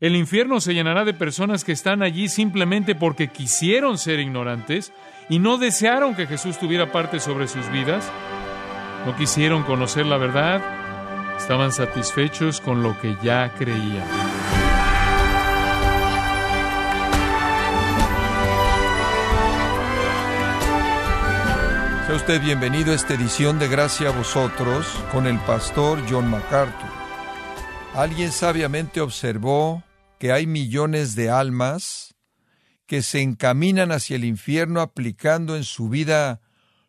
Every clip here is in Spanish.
El infierno se llenará de personas que están allí simplemente porque quisieron ser ignorantes y no desearon que Jesús tuviera parte sobre sus vidas. No quisieron conocer la verdad, estaban satisfechos con lo que ya creían. Sea usted bienvenido a esta edición de Gracia a vosotros con el pastor John MacArthur. Alguien sabiamente observó que hay millones de almas que se encaminan hacia el infierno aplicando en su vida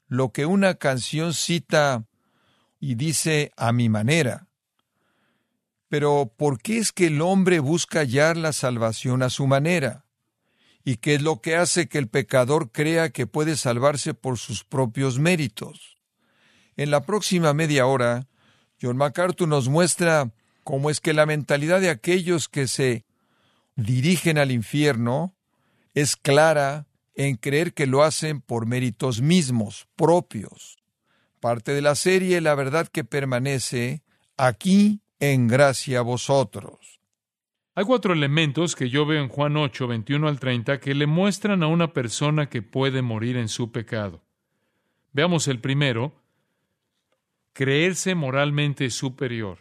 lo que una canción cita y dice a mi manera. Pero ¿por qué es que el hombre busca hallar la salvación a su manera? ¿Y qué es lo que hace que el pecador crea que puede salvarse por sus propios méritos? En la próxima media hora, John MacArthur nos muestra cómo es que la mentalidad de aquellos que se dirigen al infierno es clara en creer que lo hacen por méritos mismos, propios. Parte de la serie La verdad que permanece aquí en gracia a vosotros. Hay cuatro elementos que yo veo en Juan 8, 21 al 30 que le muestran a una persona que puede morir en su pecado. Veamos el primero, creerse moralmente superior.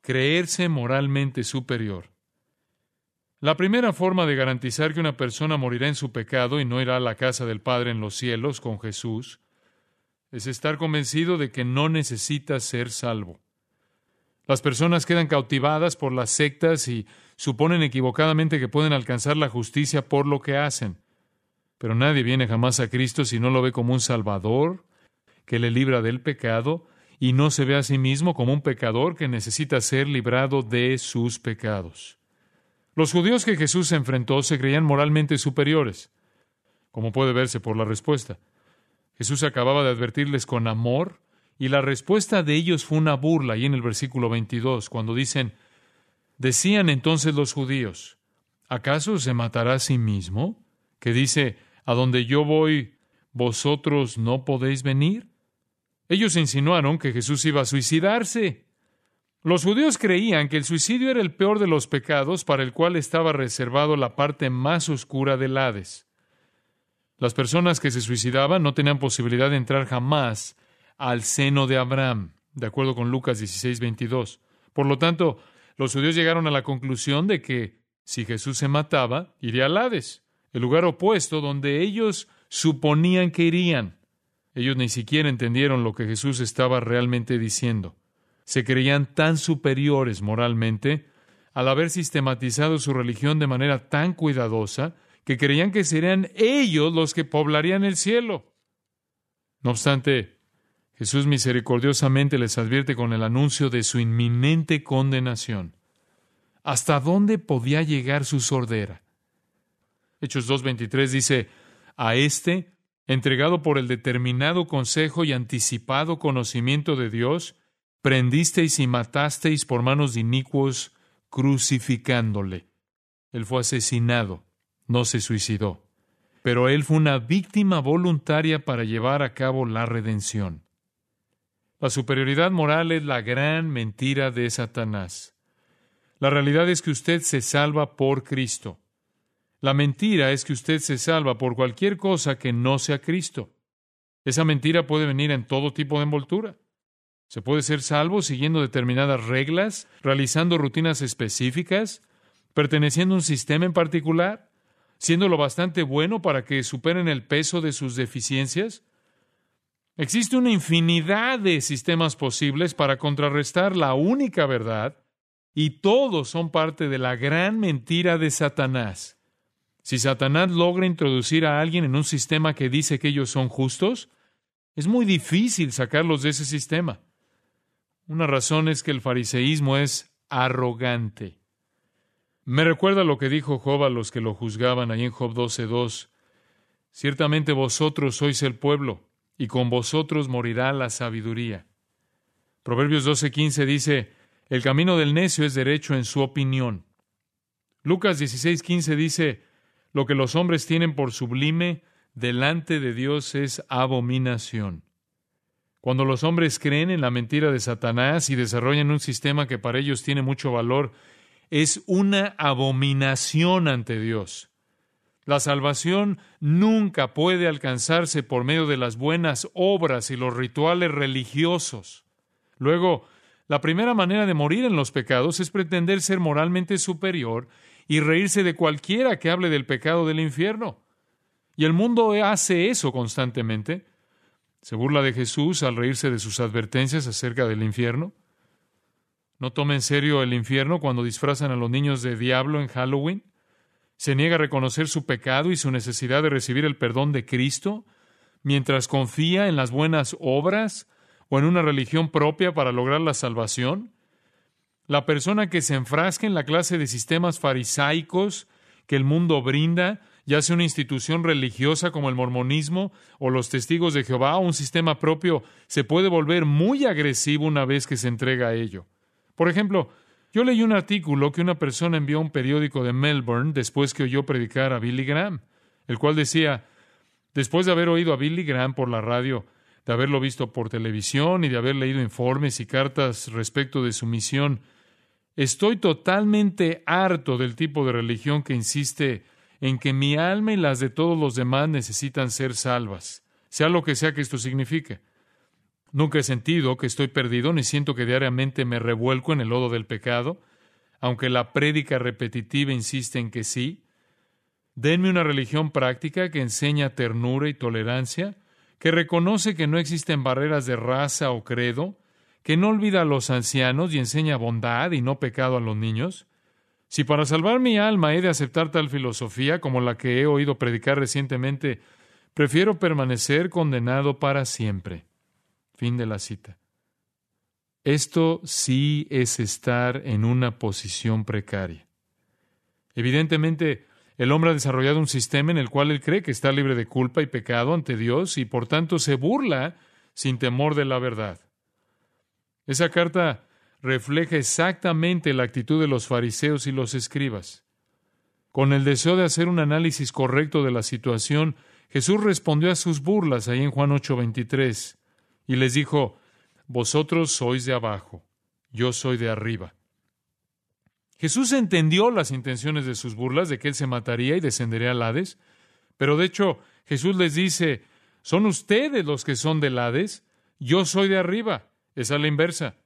Creerse moralmente superior. La primera forma de garantizar que una persona morirá en su pecado y no irá a la casa del Padre en los cielos con Jesús es estar convencido de que no necesita ser salvo. Las personas quedan cautivadas por las sectas y suponen equivocadamente que pueden alcanzar la justicia por lo que hacen. Pero nadie viene jamás a Cristo si no lo ve como un Salvador que le libra del pecado y no se ve a sí mismo como un pecador que necesita ser librado de sus pecados. Los judíos que Jesús enfrentó se creían moralmente superiores, como puede verse por la respuesta. Jesús acababa de advertirles con amor y la respuesta de ellos fue una burla, y en el versículo 22, cuando dicen, decían entonces los judíos, ¿acaso se matará a sí mismo? Que dice, a donde yo voy, vosotros no podéis venir. Ellos insinuaron que Jesús iba a suicidarse. Los judíos creían que el suicidio era el peor de los pecados para el cual estaba reservado la parte más oscura del Hades. Las personas que se suicidaban no tenían posibilidad de entrar jamás al seno de Abraham, de acuerdo con Lucas 16, 22. Por lo tanto, los judíos llegaron a la conclusión de que si Jesús se mataba, iría al Hades, el lugar opuesto donde ellos suponían que irían. Ellos ni siquiera entendieron lo que Jesús estaba realmente diciendo se creían tan superiores moralmente al haber sistematizado su religión de manera tan cuidadosa que creían que serían ellos los que poblarían el cielo. No obstante, Jesús misericordiosamente les advierte con el anuncio de su inminente condenación. ¿Hasta dónde podía llegar su sordera? Hechos 2.23 dice, a éste, entregado por el determinado consejo y anticipado conocimiento de Dios, prendisteis y matasteis por manos de inicuos, crucificándole. Él fue asesinado, no se suicidó, pero él fue una víctima voluntaria para llevar a cabo la redención. La superioridad moral es la gran mentira de Satanás. La realidad es que usted se salva por Cristo. La mentira es que usted se salva por cualquier cosa que no sea Cristo. Esa mentira puede venir en todo tipo de envoltura. Se puede ser salvo siguiendo determinadas reglas, realizando rutinas específicas, perteneciendo a un sistema en particular, siendo lo bastante bueno para que superen el peso de sus deficiencias. Existe una infinidad de sistemas posibles para contrarrestar la única verdad y todos son parte de la gran mentira de Satanás. Si Satanás logra introducir a alguien en un sistema que dice que ellos son justos, es muy difícil sacarlos de ese sistema. Una razón es que el fariseísmo es arrogante. Me recuerda lo que dijo Job a los que lo juzgaban ahí en Job 12.2. Ciertamente vosotros sois el pueblo, y con vosotros morirá la sabiduría. Proverbios 12.15 dice, el camino del necio es derecho en su opinión. Lucas 16.15 dice, lo que los hombres tienen por sublime, delante de Dios es abominación. Cuando los hombres creen en la mentira de Satanás y desarrollan un sistema que para ellos tiene mucho valor, es una abominación ante Dios. La salvación nunca puede alcanzarse por medio de las buenas obras y los rituales religiosos. Luego, la primera manera de morir en los pecados es pretender ser moralmente superior y reírse de cualquiera que hable del pecado del infierno. Y el mundo hace eso constantemente. Se burla de Jesús al reírse de sus advertencias acerca del infierno. No toma en serio el infierno cuando disfrazan a los niños de diablo en Halloween se niega a reconocer su pecado y su necesidad de recibir el perdón de Cristo, mientras confía en las buenas obras o en una religión propia para lograr la salvación? La persona que se enfrasca en la clase de sistemas farisaicos que el mundo brinda, ya sea una institución religiosa como el mormonismo o los testigos de Jehová o un sistema propio, se puede volver muy agresivo una vez que se entrega a ello. Por ejemplo, yo leí un artículo que una persona envió a un periódico de Melbourne después que oyó predicar a Billy Graham, el cual decía, después de haber oído a Billy Graham por la radio, de haberlo visto por televisión y de haber leído informes y cartas respecto de su misión, estoy totalmente harto del tipo de religión que insiste en que mi alma y las de todos los demás necesitan ser salvas, sea lo que sea que esto signifique. Nunca he sentido que estoy perdido, ni siento que diariamente me revuelco en el lodo del pecado, aunque la prédica repetitiva insiste en que sí. Denme una religión práctica que enseña ternura y tolerancia, que reconoce que no existen barreras de raza o credo, que no olvida a los ancianos y enseña bondad y no pecado a los niños. Si para salvar mi alma he de aceptar tal filosofía como la que he oído predicar recientemente, prefiero permanecer condenado para siempre. Fin de la cita. Esto sí es estar en una posición precaria. Evidentemente, el hombre ha desarrollado un sistema en el cual él cree que está libre de culpa y pecado ante Dios y por tanto se burla sin temor de la verdad. Esa carta refleja exactamente la actitud de los fariseos y los escribas. Con el deseo de hacer un análisis correcto de la situación, Jesús respondió a sus burlas ahí en Juan 8:23 y les dijo, Vosotros sois de abajo, yo soy de arriba. Jesús entendió las intenciones de sus burlas de que él se mataría y descendería al Hades, pero de hecho Jesús les dice, son ustedes los que son del Hades, yo soy de arriba. Es la inversa.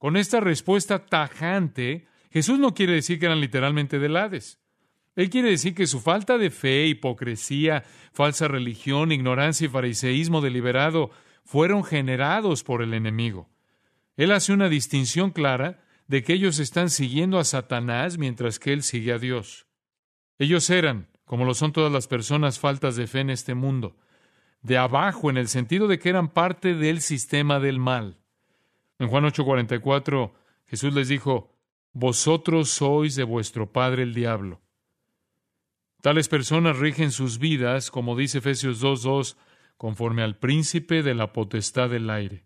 Con esta respuesta tajante, Jesús no quiere decir que eran literalmente del Hades. Él quiere decir que su falta de fe, hipocresía, falsa religión, ignorancia y fariseísmo deliberado fueron generados por el enemigo. Él hace una distinción clara de que ellos están siguiendo a Satanás mientras que él sigue a Dios. Ellos eran, como lo son todas las personas faltas de fe en este mundo, de abajo en el sentido de que eran parte del sistema del mal. En Juan 8:44 Jesús les dijo, Vosotros sois de vuestro padre el diablo. Tales personas rigen sus vidas, como dice Efesios 2:2, conforme al príncipe de la potestad del aire.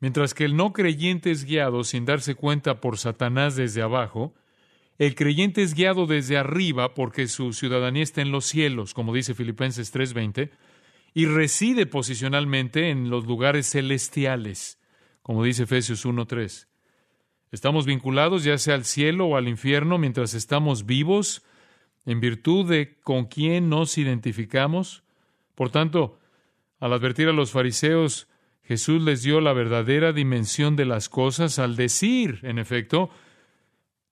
Mientras que el no creyente es guiado sin darse cuenta por Satanás desde abajo, el creyente es guiado desde arriba porque su ciudadanía está en los cielos, como dice Filipenses 3:20, y reside posicionalmente en los lugares celestiales, como dice Efesios 1:3. Estamos vinculados ya sea al cielo o al infierno mientras estamos vivos, en virtud de con quién nos identificamos, por tanto, al advertir a los fariseos, Jesús les dio la verdadera dimensión de las cosas al decir, en efecto,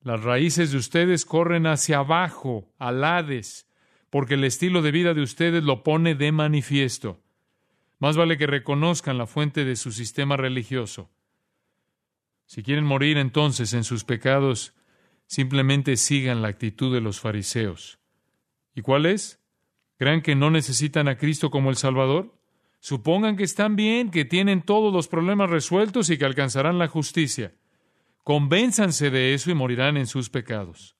las raíces de ustedes corren hacia abajo, al Hades, porque el estilo de vida de ustedes lo pone de manifiesto. Más vale que reconozcan la fuente de su sistema religioso. Si quieren morir entonces en sus pecados, simplemente sigan la actitud de los fariseos. ¿Y cuál es? ¿Crean que no necesitan a Cristo como el Salvador? Supongan que están bien, que tienen todos los problemas resueltos y que alcanzarán la justicia. Convénzanse de eso y morirán en sus pecados.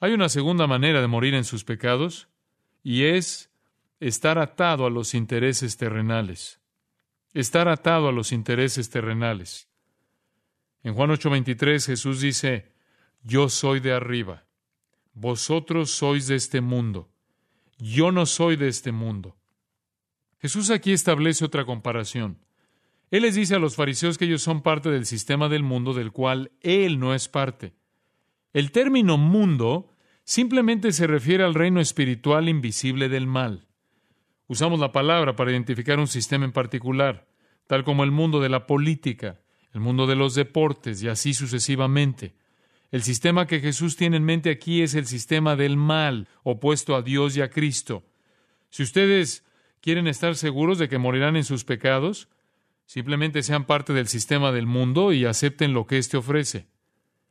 Hay una segunda manera de morir en sus pecados, y es estar atado a los intereses terrenales. Estar atado a los intereses terrenales. En Juan 8:23 Jesús dice, Yo soy de arriba, vosotros sois de este mundo yo no soy de este mundo. Jesús aquí establece otra comparación. Él les dice a los fariseos que ellos son parte del sistema del mundo del cual Él no es parte. El término mundo simplemente se refiere al reino espiritual invisible del mal. Usamos la palabra para identificar un sistema en particular, tal como el mundo de la política, el mundo de los deportes y así sucesivamente. El sistema que Jesús tiene en mente aquí es el sistema del mal, opuesto a Dios y a Cristo. Si ustedes quieren estar seguros de que morirán en sus pecados, simplemente sean parte del sistema del mundo y acepten lo que éste ofrece.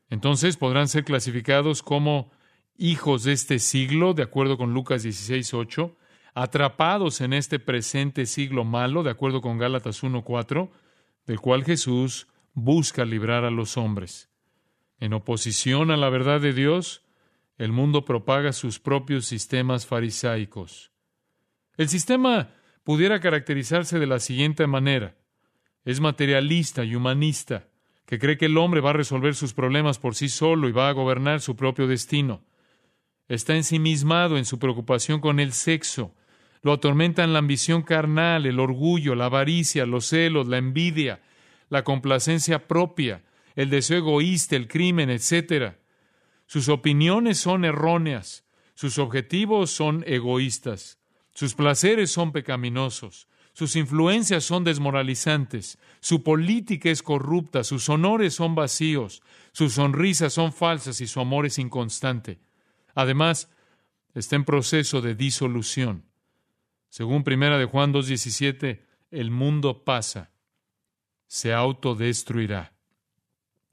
Entonces podrán ser clasificados como hijos de este siglo, de acuerdo con Lucas 16:8, atrapados en este presente siglo malo, de acuerdo con Gálatas 1:4, del cual Jesús busca librar a los hombres. En oposición a la verdad de Dios, el mundo propaga sus propios sistemas farisaicos. El sistema pudiera caracterizarse de la siguiente manera. Es materialista y humanista, que cree que el hombre va a resolver sus problemas por sí solo y va a gobernar su propio destino. Está ensimismado en su preocupación con el sexo. Lo atormentan la ambición carnal, el orgullo, la avaricia, los celos, la envidia, la complacencia propia, el deseo egoísta, el crimen, etc. Sus opiniones son erróneas, sus objetivos son egoístas, sus placeres son pecaminosos, sus influencias son desmoralizantes, su política es corrupta, sus honores son vacíos, sus sonrisas son falsas y su amor es inconstante. Además, está en proceso de disolución. Según Primera de Juan 2:17, el mundo pasa, se autodestruirá.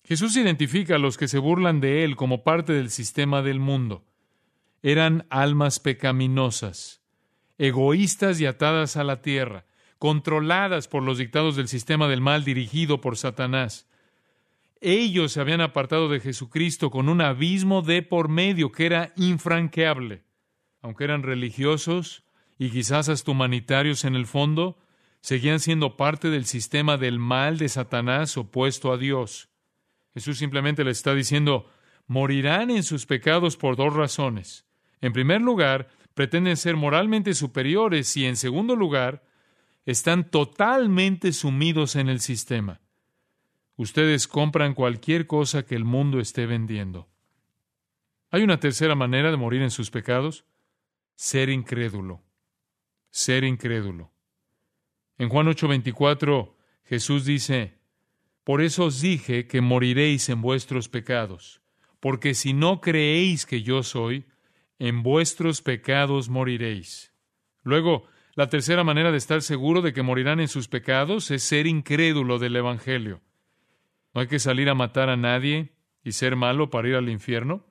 Jesús identifica a los que se burlan de él como parte del sistema del mundo. Eran almas pecaminosas, egoístas y atadas a la tierra, controladas por los dictados del sistema del mal dirigido por Satanás. Ellos se habían apartado de Jesucristo con un abismo de por medio que era infranqueable. Aunque eran religiosos y quizás hasta humanitarios en el fondo, seguían siendo parte del sistema del mal de Satanás opuesto a Dios. Jesús simplemente les está diciendo, morirán en sus pecados por dos razones. En primer lugar, pretenden ser moralmente superiores y en segundo lugar, están totalmente sumidos en el sistema. Ustedes compran cualquier cosa que el mundo esté vendiendo. Hay una tercera manera de morir en sus pecados, ser incrédulo. Ser incrédulo. En Juan 8:24 Jesús dice, por eso os dije que moriréis en vuestros pecados, porque si no creéis que yo soy, en vuestros pecados moriréis. Luego, la tercera manera de estar seguro de que morirán en sus pecados es ser incrédulo del Evangelio. No hay que salir a matar a nadie y ser malo para ir al infierno,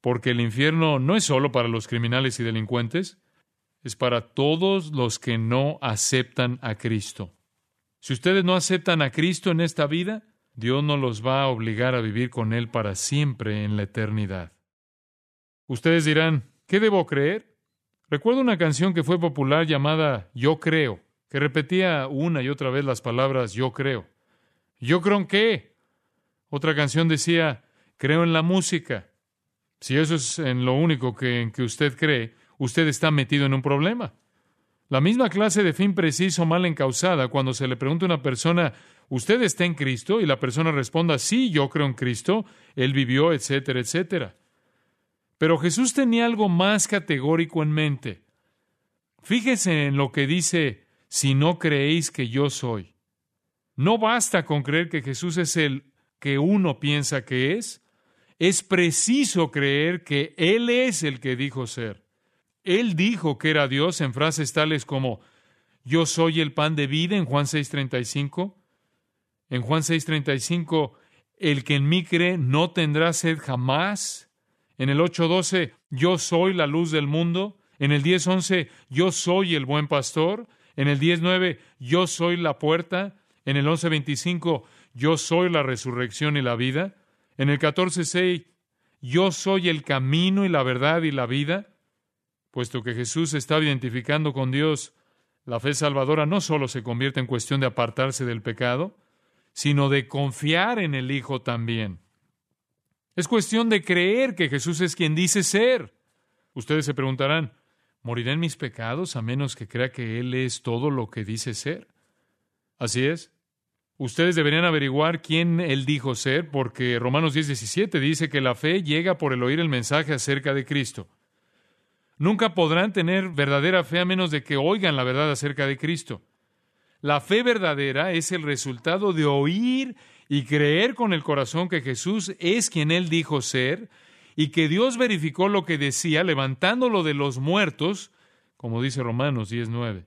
porque el infierno no es solo para los criminales y delincuentes, es para todos los que no aceptan a Cristo. Si ustedes no aceptan a Cristo en esta vida, Dios no los va a obligar a vivir con Él para siempre en la eternidad. Ustedes dirán, ¿qué debo creer? Recuerdo una canción que fue popular llamada Yo creo, que repetía una y otra vez las palabras Yo creo. ¿Yo creo en qué? Otra canción decía, creo en la música. Si eso es en lo único que, en que usted cree, usted está metido en un problema. La misma clase de fin preciso mal encausada cuando se le pregunta a una persona, ¿usted está en Cristo? Y la persona responda, sí, yo creo en Cristo, Él vivió, etcétera, etcétera. Pero Jesús tenía algo más categórico en mente. Fíjese en lo que dice, si no creéis que yo soy. No basta con creer que Jesús es el que uno piensa que es, es preciso creer que Él es el que dijo ser. Él dijo que era Dios en frases tales como yo soy el pan de vida en Juan 6:35. En Juan 6:35, el que en mí cree no tendrá sed jamás. En el 8:12, yo soy la luz del mundo. En el 10:11, yo soy el buen pastor. En el 10:9, yo soy la puerta. En el 11:25, yo soy la resurrección y la vida. En el 14:6, yo soy el camino y la verdad y la vida. Puesto que Jesús estaba identificando con Dios, la fe salvadora no solo se convierte en cuestión de apartarse del pecado, sino de confiar en el Hijo también. Es cuestión de creer que Jesús es quien dice ser. Ustedes se preguntarán, ¿moriré en mis pecados a menos que crea que Él es todo lo que dice ser? Así es. Ustedes deberían averiguar quién él dijo ser, porque Romanos 10, 17 dice que la fe llega por el oír el mensaje acerca de Cristo. Nunca podrán tener verdadera fe a menos de que oigan la verdad acerca de Cristo. La fe verdadera es el resultado de oír y creer con el corazón que Jesús es quien él dijo ser y que Dios verificó lo que decía levantándolo de los muertos, como dice Romanos 10:9.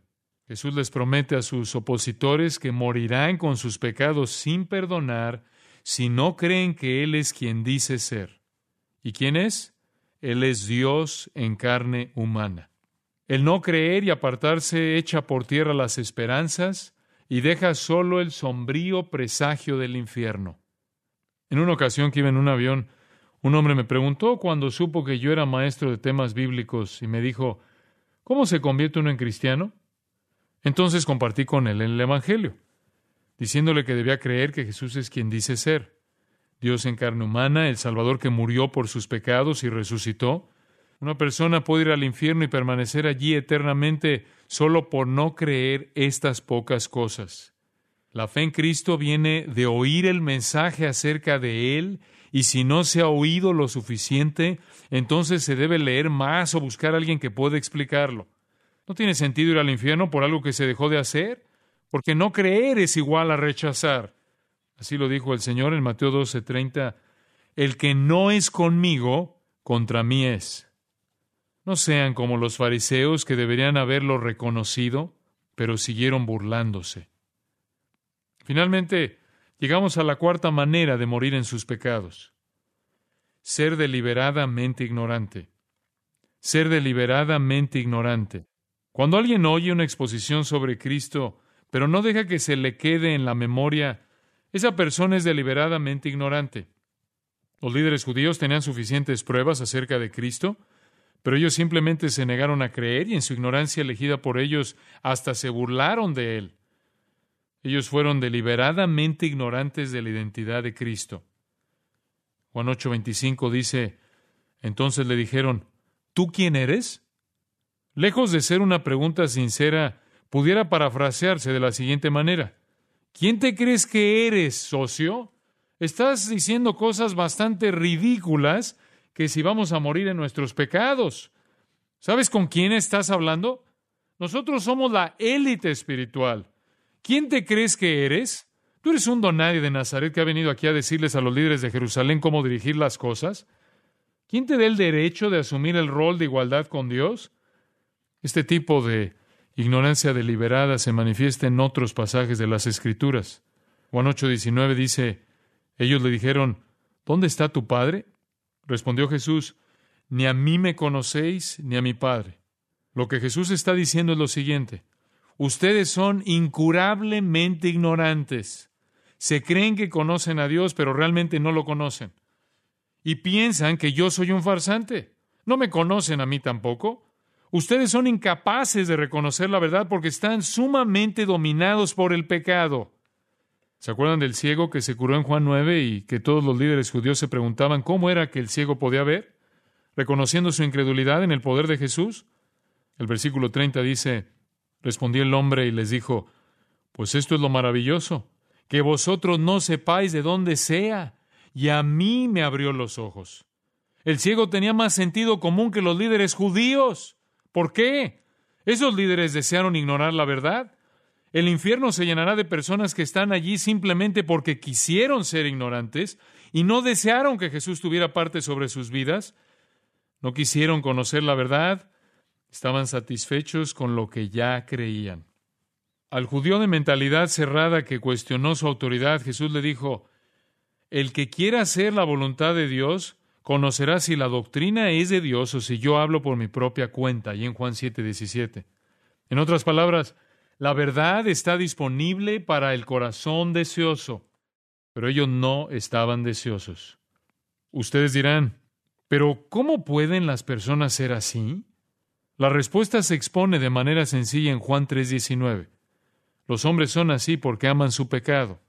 Jesús les promete a sus opositores que morirán con sus pecados sin perdonar si no creen que Él es quien dice ser. ¿Y quién es? Él es Dios en carne humana. El no creer y apartarse echa por tierra las esperanzas y deja solo el sombrío presagio del infierno. En una ocasión que iba en un avión, un hombre me preguntó cuando supo que yo era maestro de temas bíblicos y me dijo, ¿cómo se convierte uno en cristiano? Entonces compartí con él el Evangelio, diciéndole que debía creer que Jesús es quien dice ser, Dios en carne humana, el Salvador que murió por sus pecados y resucitó. Una persona puede ir al infierno y permanecer allí eternamente solo por no creer estas pocas cosas. La fe en Cristo viene de oír el mensaje acerca de Él y si no se ha oído lo suficiente, entonces se debe leer más o buscar a alguien que pueda explicarlo. No tiene sentido ir al infierno por algo que se dejó de hacer, porque no creer es igual a rechazar. Así lo dijo el Señor en Mateo 12:30, el que no es conmigo, contra mí es. No sean como los fariseos que deberían haberlo reconocido, pero siguieron burlándose. Finalmente, llegamos a la cuarta manera de morir en sus pecados. Ser deliberadamente ignorante. Ser deliberadamente ignorante. Cuando alguien oye una exposición sobre Cristo, pero no deja que se le quede en la memoria, esa persona es deliberadamente ignorante. Los líderes judíos tenían suficientes pruebas acerca de Cristo, pero ellos simplemente se negaron a creer y en su ignorancia elegida por ellos hasta se burlaron de él. Ellos fueron deliberadamente ignorantes de la identidad de Cristo. Juan 8:25 dice, entonces le dijeron, ¿tú quién eres? Lejos de ser una pregunta sincera, pudiera parafrasearse de la siguiente manera. ¿Quién te crees que eres, socio? Estás diciendo cosas bastante ridículas que si vamos a morir en nuestros pecados. ¿Sabes con quién estás hablando? Nosotros somos la élite espiritual. ¿Quién te crees que eres? ¿Tú eres un donadie de Nazaret que ha venido aquí a decirles a los líderes de Jerusalén cómo dirigir las cosas? ¿Quién te da el derecho de asumir el rol de igualdad con Dios? Este tipo de ignorancia deliberada se manifiesta en otros pasajes de las Escrituras. Juan 8:19 dice, ellos le dijeron, ¿dónde está tu Padre? Respondió Jesús, ni a mí me conocéis, ni a mi Padre. Lo que Jesús está diciendo es lo siguiente, ustedes son incurablemente ignorantes. Se creen que conocen a Dios, pero realmente no lo conocen. Y piensan que yo soy un farsante. No me conocen a mí tampoco. Ustedes son incapaces de reconocer la verdad porque están sumamente dominados por el pecado. ¿Se acuerdan del ciego que se curó en Juan 9 y que todos los líderes judíos se preguntaban cómo era que el ciego podía ver? Reconociendo su incredulidad en el poder de Jesús. El versículo 30 dice, respondió el hombre y les dijo, pues esto es lo maravilloso, que vosotros no sepáis de dónde sea, y a mí me abrió los ojos. El ciego tenía más sentido común que los líderes judíos. ¿Por qué? Esos líderes desearon ignorar la verdad. El infierno se llenará de personas que están allí simplemente porque quisieron ser ignorantes y no desearon que Jesús tuviera parte sobre sus vidas. No quisieron conocer la verdad, estaban satisfechos con lo que ya creían. Al judío de mentalidad cerrada que cuestionó su autoridad, Jesús le dijo, El que quiera hacer la voluntad de Dios, conocerá si la doctrina es de Dios o si yo hablo por mi propia cuenta, y en Juan 7, 17. En otras palabras, la verdad está disponible para el corazón deseoso, pero ellos no estaban deseosos. Ustedes dirán, ¿pero cómo pueden las personas ser así? La respuesta se expone de manera sencilla en Juan 3:19. Los hombres son así porque aman su pecado.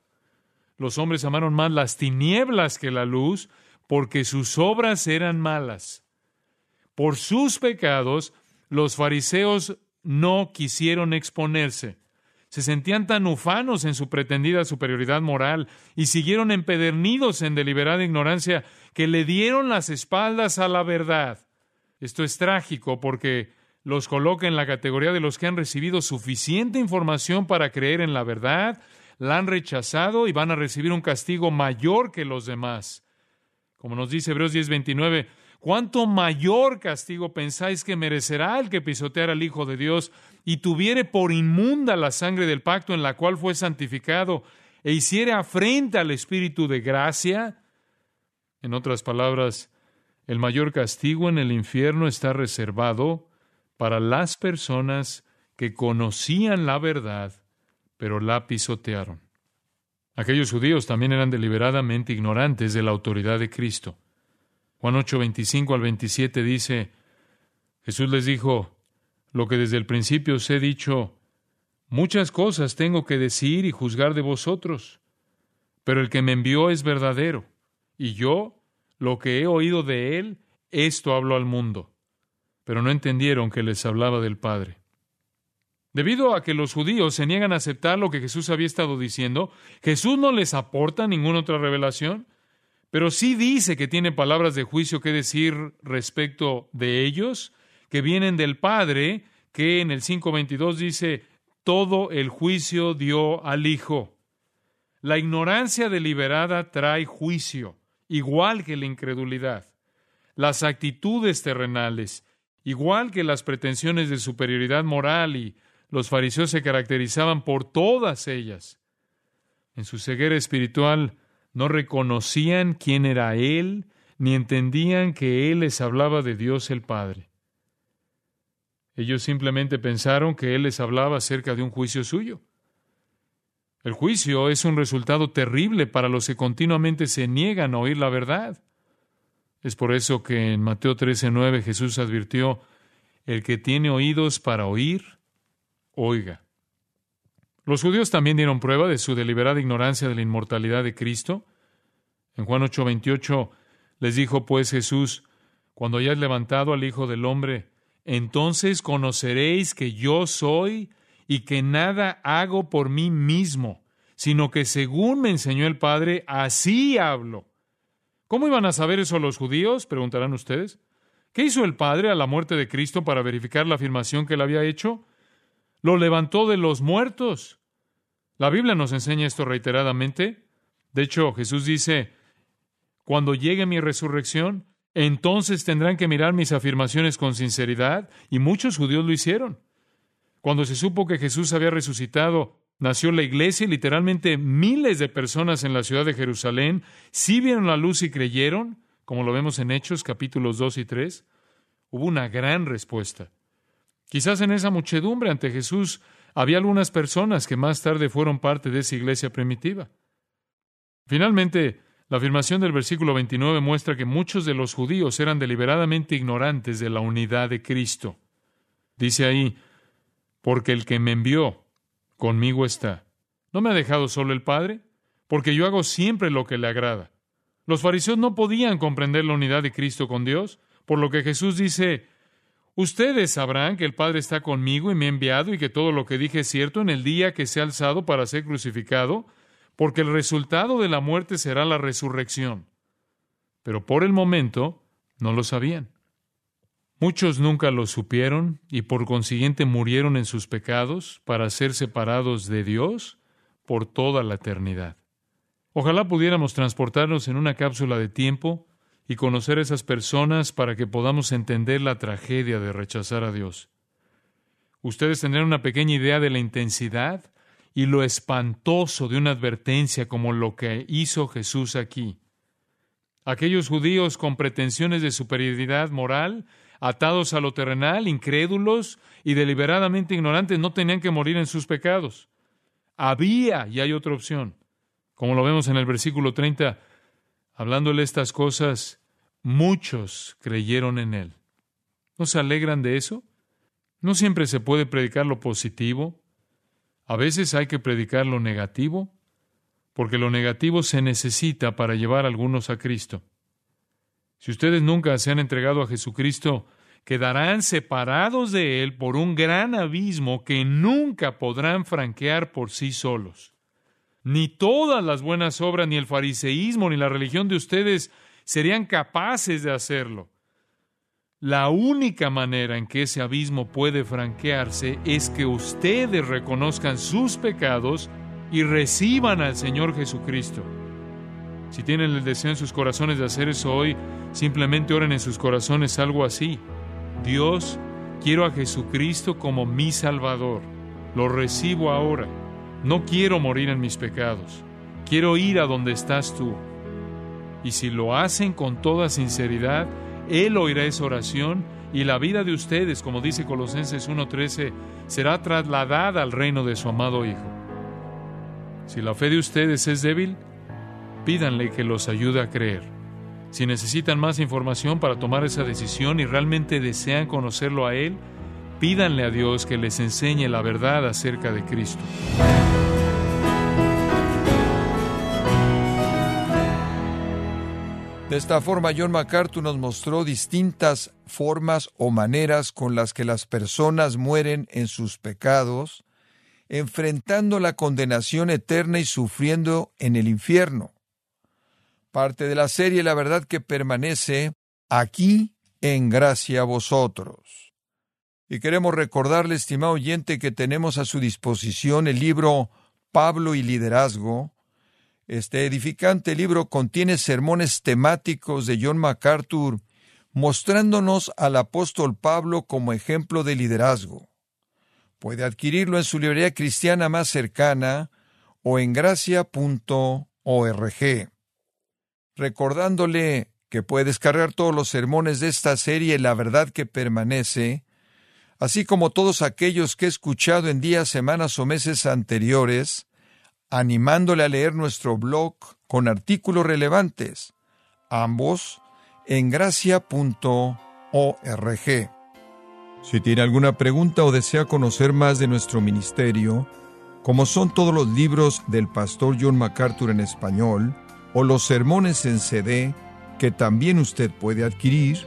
Los hombres amaron más las tinieblas que la luz porque sus obras eran malas. Por sus pecados, los fariseos no quisieron exponerse. se sentían tan ufanos en su pretendida superioridad moral y siguieron empedernidos en deliberada ignorancia que le dieron las espaldas a la verdad. Esto es trágico porque los coloca en la categoría de los que han recibido suficiente información para creer en la verdad, la han rechazado y van a recibir un castigo mayor que los demás. Como nos dice Hebreos 10:29, ¿cuánto mayor castigo pensáis que merecerá el que pisoteara al Hijo de Dios y tuviere por inmunda la sangre del pacto en la cual fue santificado, e hiciere afrenta al Espíritu de gracia? En otras palabras, el mayor castigo en el infierno está reservado para las personas que conocían la verdad, pero la pisotearon. Aquellos judíos también eran deliberadamente ignorantes de la autoridad de Cristo. Juan 8, 25 al 27 dice, Jesús les dijo, lo que desde el principio os he dicho, muchas cosas tengo que decir y juzgar de vosotros, pero el que me envió es verdadero, y yo, lo que he oído de él, esto hablo al mundo. Pero no entendieron que les hablaba del Padre. Debido a que los judíos se niegan a aceptar lo que Jesús había estado diciendo, Jesús no les aporta ninguna otra revelación, pero sí dice que tiene palabras de juicio que decir respecto de ellos que vienen del Padre, que en el 5.22 dice, todo el juicio dio al Hijo. La ignorancia deliberada trae juicio, igual que la incredulidad. Las actitudes terrenales, igual que las pretensiones de superioridad moral y los fariseos se caracterizaban por todas ellas. En su ceguera espiritual no reconocían quién era Él, ni entendían que Él les hablaba de Dios el Padre. Ellos simplemente pensaron que Él les hablaba acerca de un juicio suyo. El juicio es un resultado terrible para los que continuamente se niegan a oír la verdad. Es por eso que en Mateo 13:9 Jesús advirtió, el que tiene oídos para oír, oiga. Los judíos también dieron prueba de su deliberada ignorancia de la inmortalidad de Cristo. En Juan 8:28 les dijo pues Jesús, cuando hayáis levantado al Hijo del Hombre, entonces conoceréis que yo soy y que nada hago por mí mismo, sino que según me enseñó el Padre, así hablo. ¿Cómo iban a saber eso los judíos? preguntarán ustedes. ¿Qué hizo el Padre a la muerte de Cristo para verificar la afirmación que él había hecho? Lo levantó de los muertos. La Biblia nos enseña esto reiteradamente. De hecho, Jesús dice, cuando llegue mi resurrección, entonces tendrán que mirar mis afirmaciones con sinceridad, y muchos judíos lo hicieron. Cuando se supo que Jesús había resucitado, nació la iglesia y literalmente miles de personas en la ciudad de Jerusalén sí vieron la luz y creyeron, como lo vemos en Hechos capítulos 2 y 3. Hubo una gran respuesta. Quizás en esa muchedumbre ante Jesús había algunas personas que más tarde fueron parte de esa iglesia primitiva. Finalmente, la afirmación del versículo 29 muestra que muchos de los judíos eran deliberadamente ignorantes de la unidad de Cristo. Dice ahí, porque el que me envió conmigo está. ¿No me ha dejado solo el Padre? Porque yo hago siempre lo que le agrada. Los fariseos no podían comprender la unidad de Cristo con Dios, por lo que Jesús dice, Ustedes sabrán que el Padre está conmigo y me ha enviado y que todo lo que dije es cierto en el día que se ha alzado para ser crucificado, porque el resultado de la muerte será la resurrección. Pero por el momento no lo sabían. Muchos nunca lo supieron y por consiguiente murieron en sus pecados para ser separados de Dios por toda la eternidad. Ojalá pudiéramos transportarnos en una cápsula de tiempo y conocer a esas personas para que podamos entender la tragedia de rechazar a Dios. Ustedes tendrán una pequeña idea de la intensidad y lo espantoso de una advertencia como lo que hizo Jesús aquí. Aquellos judíos con pretensiones de superioridad moral, atados a lo terrenal, incrédulos y deliberadamente ignorantes, no tenían que morir en sus pecados. Había, y hay otra opción, como lo vemos en el versículo 30, hablándole estas cosas, muchos creyeron en él. ¿No se alegran de eso? ¿No siempre se puede predicar lo positivo? A veces hay que predicar lo negativo, porque lo negativo se necesita para llevar a algunos a Cristo. Si ustedes nunca se han entregado a Jesucristo, quedarán separados de Él por un gran abismo que nunca podrán franquear por sí solos. Ni todas las buenas obras, ni el fariseísmo, ni la religión de ustedes serían capaces de hacerlo. La única manera en que ese abismo puede franquearse es que ustedes reconozcan sus pecados y reciban al Señor Jesucristo. Si tienen el deseo en sus corazones de hacer eso hoy, simplemente oren en sus corazones algo así. Dios, quiero a Jesucristo como mi Salvador. Lo recibo ahora. No quiero morir en mis pecados. Quiero ir a donde estás tú. Y si lo hacen con toda sinceridad, Él oirá esa oración y la vida de ustedes, como dice Colosenses 1.13, será trasladada al reino de su amado Hijo. Si la fe de ustedes es débil, pídanle que los ayude a creer. Si necesitan más información para tomar esa decisión y realmente desean conocerlo a Él, pídanle a Dios que les enseñe la verdad acerca de Cristo. De esta forma, John MacArthur nos mostró distintas formas o maneras con las que las personas mueren en sus pecados, enfrentando la condenación eterna y sufriendo en el infierno parte de la serie La verdad que permanece aquí en gracia a vosotros. Y queremos recordarle, estimado oyente, que tenemos a su disposición el libro Pablo y Liderazgo. Este edificante libro contiene sermones temáticos de John MacArthur, mostrándonos al apóstol Pablo como ejemplo de liderazgo. Puede adquirirlo en su librería cristiana más cercana o en gracia.org recordándole que puede descargar todos los sermones de esta serie La verdad que permanece, así como todos aquellos que he escuchado en días, semanas o meses anteriores, animándole a leer nuestro blog con artículos relevantes, ambos en gracia.org. Si tiene alguna pregunta o desea conocer más de nuestro ministerio, como son todos los libros del pastor John MacArthur en español, o los sermones en CD que también usted puede adquirir,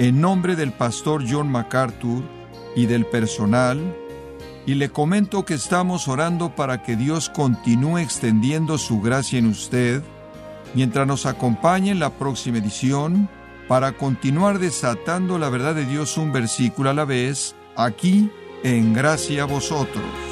en nombre del pastor John MacArthur y del personal y le comento que estamos orando para que Dios continúe extendiendo su gracia en usted mientras nos acompañe en la próxima edición para continuar desatando la verdad de Dios un versículo a la vez aquí en Gracia a vosotros.